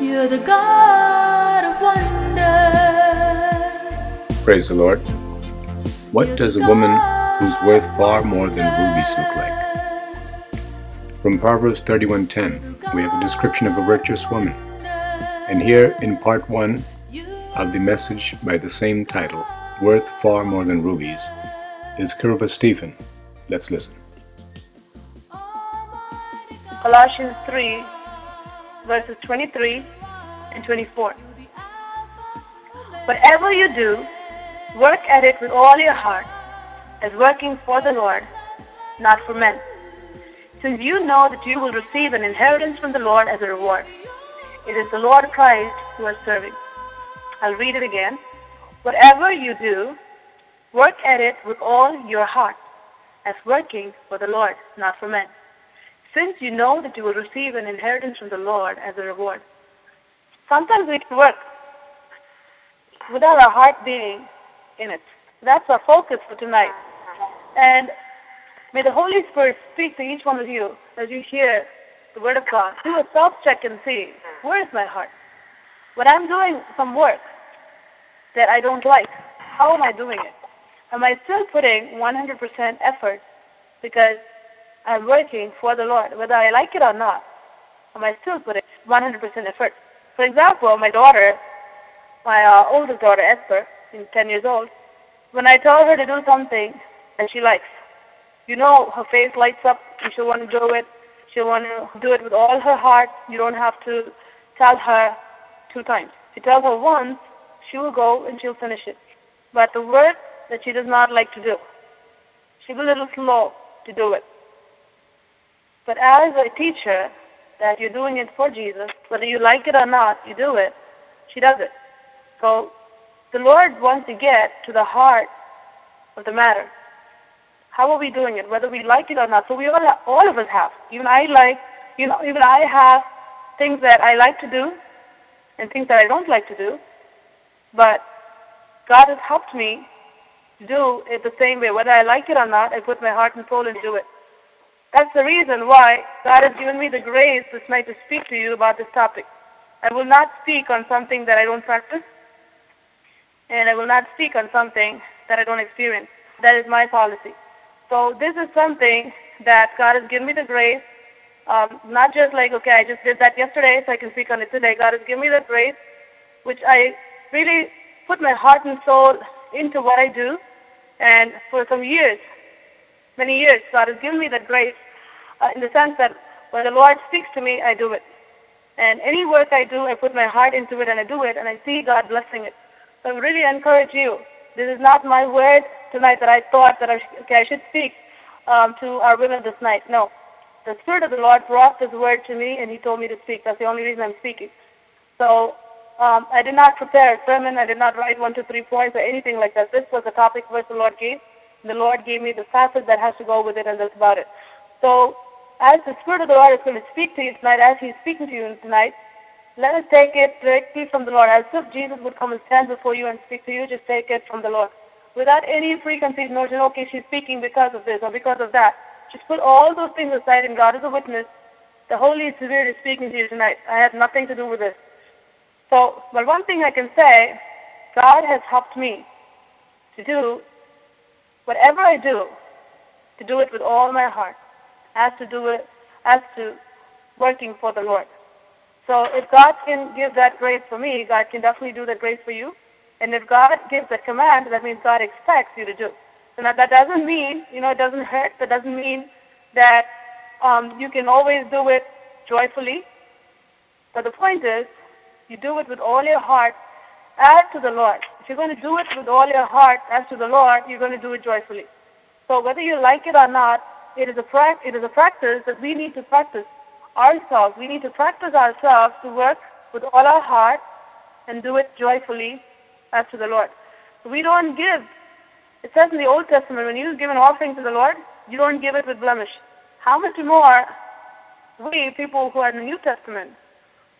You're the God of wonders. Praise the Lord. What does a woman who's worth far more than rubies look like? From Proverbs 31:10, we have a description of a virtuous woman. And here in part 1 of the message by the same title, Worth Far More Than Rubies, is Kiruba Stephen. Let's listen. Colossians 3, verses 23 and 24. Whatever you do, work at it with all your heart, as working for the Lord, not for men. Since you know that you will receive an inheritance from the Lord as a reward. It is the Lord Christ you are serving. I'll read it again. Whatever you do, work at it with all your heart, as working for the Lord, not for men since you know that you will receive an inheritance from the Lord as a reward. Sometimes we work without our heart being in it. That's our focus for tonight. And may the Holy Spirit speak to each one of you as you hear the Word of God. Do a self check and see where is my heart? When I'm doing some work that I don't like, how am I doing it? Am I still putting 100% effort because I'm working for the Lord, whether I like it or not. I still putting 100% effort? For example, my daughter, my uh, oldest daughter Esther, she's 10 years old, when I tell her to do something that she likes, you know, her face lights up and she'll want to do it. She'll want to do it with all her heart. You don't have to tell her two times. If you tell her once, she will go and she'll finish it. But the work that she does not like to do, be a little slow to do it. But as a teacher, that you're doing it for Jesus, whether you like it or not, you do it. She does it. So the Lord wants to get to the heart of the matter. How are we doing it, whether we like it or not? So we all, have, all of us have. Even I like, you know, even I have things that I like to do and things that I don't like to do. But God has helped me do it the same way. Whether I like it or not, I put my heart and soul into it. That's the reason why God has given me the grace this night to speak to you about this topic. I will not speak on something that I don't practice, and I will not speak on something that I don't experience. That is my policy. So this is something that God has given me the grace, um, not just like, okay, I just did that yesterday, so I can speak on it today. God has given me the grace, which I really put my heart and soul into what I do, and for some years, many years. God has given me that grace uh, in the sense that when the Lord speaks to me, I do it. And any work I do, I put my heart into it and I do it, and I see God blessing it. So I really encourage you. This is not my word tonight that I thought that I, sh- okay, I should speak um, to our women this night. No. The Spirit of the Lord brought this word to me, and He told me to speak. That's the only reason I'm speaking. So um, I did not prepare a sermon. I did not write one, two, three points or anything like that. This was the topic verse the Lord gave. The Lord gave me the facet that has to go with it, and that's about it. So, as the Spirit of the Lord is going to speak to you tonight, as He's speaking to you tonight, let us take it directly from the Lord. As if Jesus would come and stand before you and speak to you, just take it from the Lord. Without any preconceived notion, okay, she's speaking because of this or because of that. Just put all those things aside, and God is a witness. The Holy Spirit is speaking to you tonight. I have nothing to do with this. So, but one thing I can say, God has helped me to do whatever I do, to do it with all my heart, as to do it, as to working for the Lord. So if God can give that grace for me, God can definitely do that grace for you. And if God gives that command, that means God expects you to do. So now that doesn't mean, you know, it doesn't hurt. That doesn't mean that um, you can always do it joyfully. But the point is, you do it with all your heart as to the Lord. You're going to do it with all your heart as to the Lord, you're going to do it joyfully. So whether you like it or not, it is a pra- it is a practice that we need to practice ourselves. We need to practice ourselves to work with all our heart and do it joyfully as to the Lord. We don't give. It says in the Old Testament, when you give an offering to the Lord, you don't give it with blemish. How much more we, people who are in the New Testament,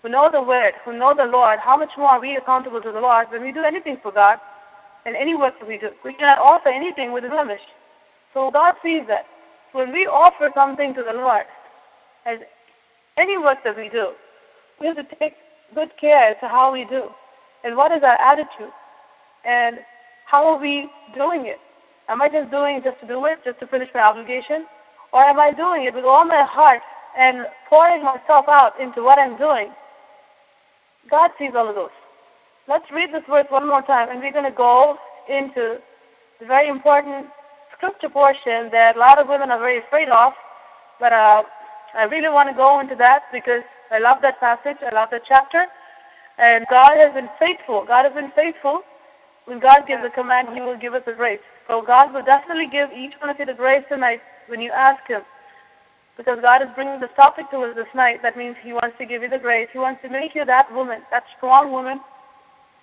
who know the Word, who know the Lord, how much more are we accountable to the Lord when we do anything for God and any work that we do? We cannot offer anything with a blemish. So God sees that. When we offer something to the Lord, as any work that we do, we have to take good care as to how we do. And what is our attitude? And how are we doing it? Am I just doing it just to do it, just to finish my obligation? Or am I doing it with all my heart and pouring myself out into what I'm doing? God sees all of those. Let's read this verse one more time, and we're going to go into the very important scripture portion that a lot of women are very afraid of. But uh, I really want to go into that because I love that passage. I love that chapter. And God has been faithful. God has been faithful. When God gives a command, He will give us the grace. So God will definitely give each one of you the grace tonight when you ask Him. Because God is bringing this topic to us this night. That means He wants to give you the grace. He wants to make you that woman, that strong woman,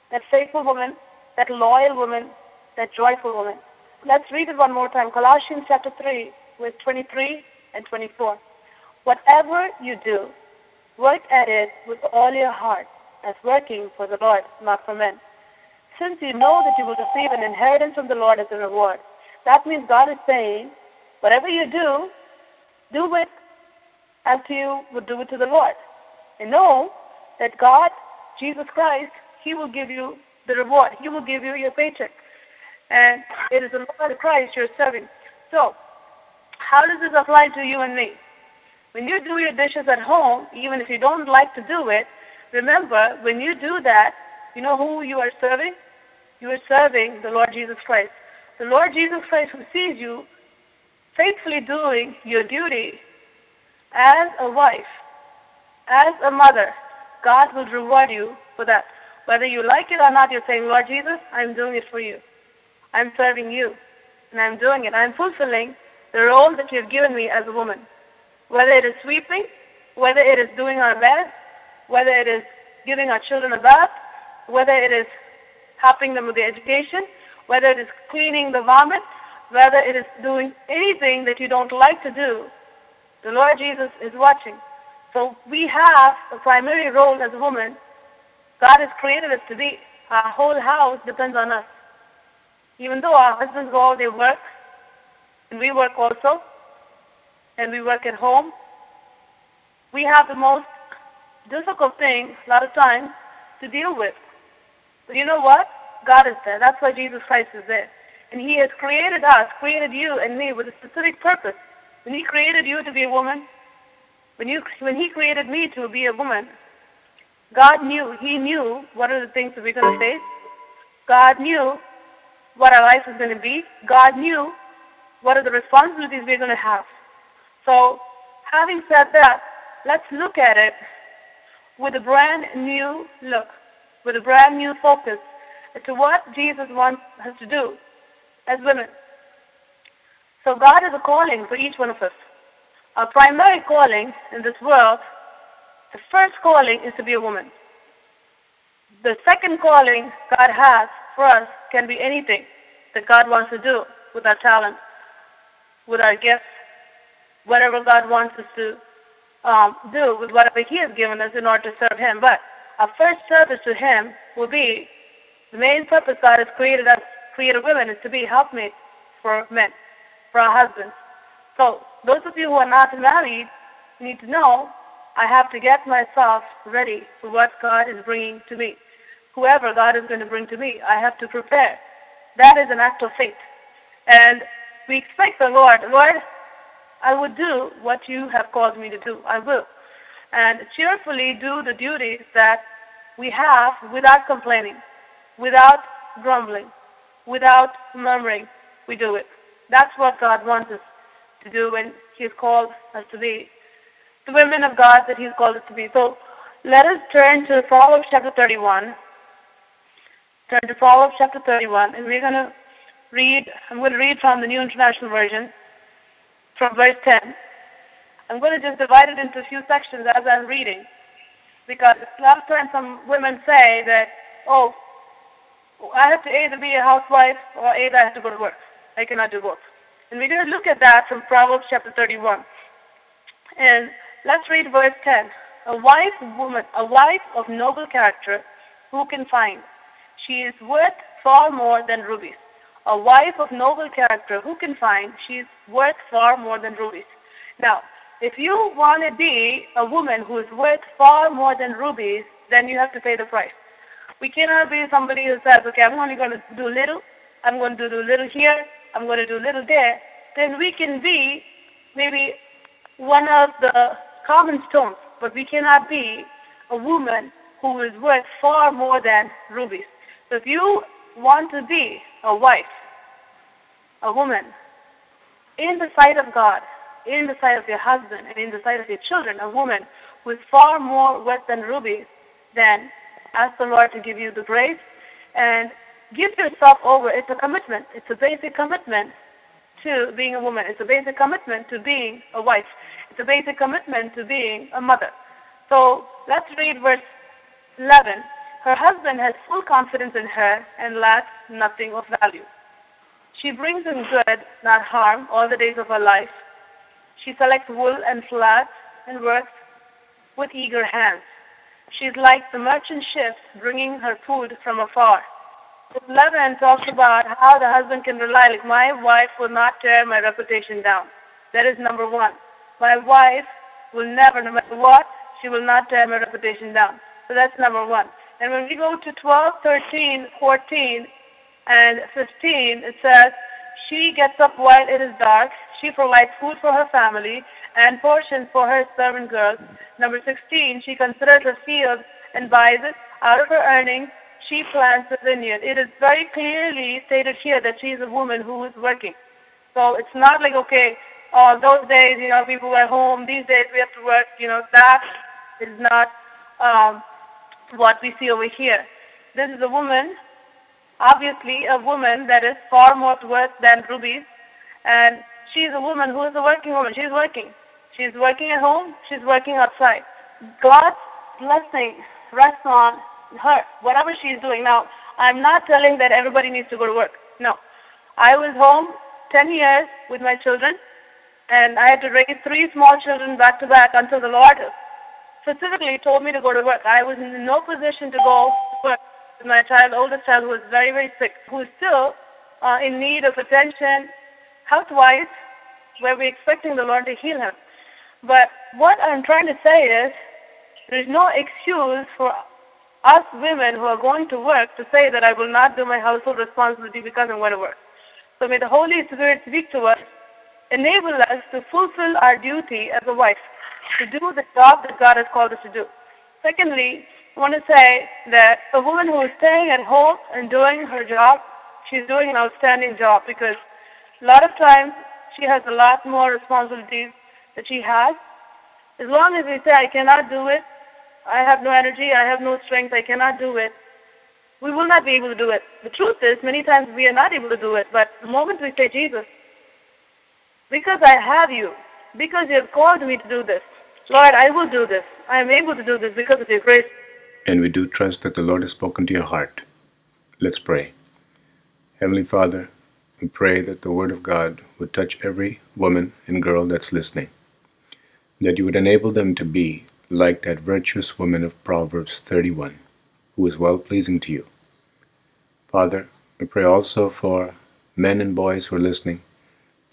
that faithful woman, that loyal woman, that joyful woman. Let's read it one more time. Colossians chapter 3, verse 23 and 24. Whatever you do, work at it with all your heart, as working for the Lord, not for men. Since you know that you will receive an inheritance from the Lord as a reward. That means God is saying, whatever you do, do it as you would do it to the Lord. And know that God, Jesus Christ, He will give you the reward. He will give you your paycheck. And it is the Lord Christ you're serving. So, how does this apply to you and me? When you do your dishes at home, even if you don't like to do it, remember when you do that, you know who you are serving? You are serving the Lord Jesus Christ. The Lord Jesus Christ who sees you faithfully doing your duty as a wife, as a mother, God will reward you for that. Whether you like it or not, you're saying, Lord Jesus, I'm doing it for you. I'm serving you. And I'm doing it. I'm fulfilling the role that you have given me as a woman whether it is sweeping, whether it is doing our bed, whether it is giving our children a bath, whether it is helping them with their education, whether it is cleaning the vomit, whether it is doing anything that you don't like to do, the Lord Jesus is watching. So we have a primary role as a woman. God has created us to be. Our whole house depends on us. Even though our husbands go out, they work, and we work also, and we work at home, we have the most difficult thing a lot of times to deal with. But you know what? God is there. That's why Jesus Christ is there. And He has created us, created you and me with a specific purpose. When He created you to be a woman, when, you, when He created me to be a woman, God knew, He knew what are the things that we're going to face. God knew what our life is going to be. God knew what are the responsibilities we're going to have. So, having said that, let's look at it with a brand new look, with a brand new focus as to what Jesus wants us to do as women. So, God has a calling for each one of us. Our primary calling in this world, the first calling is to be a woman. The second calling God has for us can be anything that God wants to do with our talent, with our gifts, whatever God wants us to um, do with whatever He has given us in order to serve Him. But our first service to Him will be the main purpose God has created us, created women, is to be helpmates for men, for our husbands. So those of you who are not married need to know I have to get myself ready for what God is bringing to me. Whoever God is going to bring to me, I have to prepare. That is an act of faith. And we expect the Lord, Lord, I will do what you have called me to do. I will. And cheerfully do the duties that we have without complaining, without grumbling, without murmuring. We do it. That's what God wants us to do when He has called us to be the women of God that He's called us to be. So let us turn to Proverbs chapter 31. Turn to Proverbs chapter 31, and we're going to read, I'm going to read from the New International Version from verse 10. I'm going to just divide it into a few sections as I'm reading. Because last time some women say that, oh, I have to either be a housewife or either I have to go to work. I cannot do both. And we're going to look at that from Proverbs chapter 31. And let's read verse 10. A wife woman, a wife of noble character, who can find? She is worth far more than rubies a wife of noble character, who can find? She's worth far more than rubies. Now, if you want to be a woman who is worth far more than rubies, then you have to pay the price. We cannot be somebody who says, okay, I'm only going to do little, I'm going to do little here, I'm going to do little there. Then we can be maybe one of the common stones, but we cannot be a woman who is worth far more than rubies. So if you want to be a wife, a woman, in the sight of God, in the sight of your husband, and in the sight of your children, a woman who is far more worth than rubies, then ask the Lord to give you the grace and give yourself over. It's a commitment. It's a basic commitment to being a woman. It's a basic commitment to being a wife. It's a basic commitment to being a mother. So let's read verse 11. Her husband has full confidence in her and lacks nothing of value. She brings him good, not harm, all the days of her life. She selects wool and flax and works with eager hands. She is like the merchant ships bringing her food from afar. Verse 11 talks about how the husband can rely, like, my wife will not tear my reputation down. That is number one. My wife will never, no matter what, she will not tear my reputation down. So that's number one. And when we go to 12, 13, 14, and 15, it says, She gets up while it is dark. She provides food for her family and portions for her servant girls. Number 16, she considers her field and buys it. Out of her earnings, she plants the vineyard. It is very clearly stated here that she is a woman who is working. So it's not like, okay, uh, those days, you know, people were home. These days we have to work. You know, that is not um, what we see over here. This is a woman, obviously a woman that is far more worth than rubies. And she is a woman who is a working woman. She is working. She is working at home. She is working outside. God's blessing rests on her, whatever she is doing. Now, I'm not telling that everybody needs to go to work. No. I was home 10 years with my children, and I had to raise three small children back to back until the Lord specifically told me to go to work. I was in no position to go to work my child, oldest child, who was very, very sick, who is still uh, in need of attention health-wise, where we're expecting the Lord to heal him. But what I'm trying to say is, there's no excuse for us women who are going to work to say that I will not do my household responsibility because I'm going to work. So may the Holy Spirit speak to us, enable us to fulfill our duty as a wife, to do the job that God has called us to do. Secondly, I want to say that a woman who is staying at home and doing her job, she's doing an outstanding job because a lot of times she has a lot more responsibilities that she has. As long as we say, I cannot do it, I have no energy, I have no strength, I cannot do it, we will not be able to do it. The truth is, many times we are not able to do it, but the moment we say, Jesus, because I have you, because you have called me to do this, Lord, I will do this. I am able to do this because of your grace. And we do trust that the Lord has spoken to your heart. Let's pray. Heavenly Father, we pray that the Word of God would touch every woman and girl that's listening, that you would enable them to be like that virtuous woman of Proverbs 31, who is well pleasing to you. Father, we pray also for men and boys who are listening,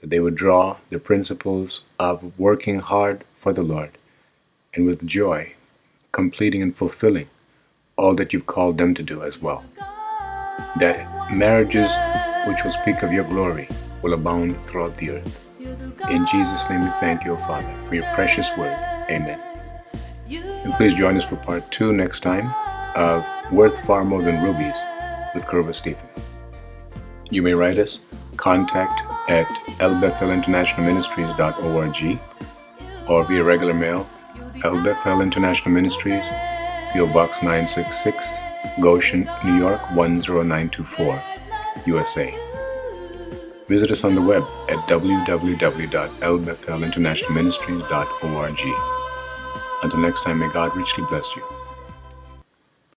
that they would draw the principles of working hard for the Lord and with joy, completing and fulfilling all that you've called them to do as well. That marriages which will speak of your glory will abound throughout the earth. In Jesus' name we thank you, Father, for your precious word. Amen. And please join us for part two next time of Worth Far More Than Rubies with Kiruba Stephen. You may write us contact at elbethelinternationalministries.org or via regular mail El Bethel International Ministries, PO Box 966, Goshen, New York 10924, USA. Visit us on the web at www.elbethelinternationalministries.org. Until next time, may God richly bless you.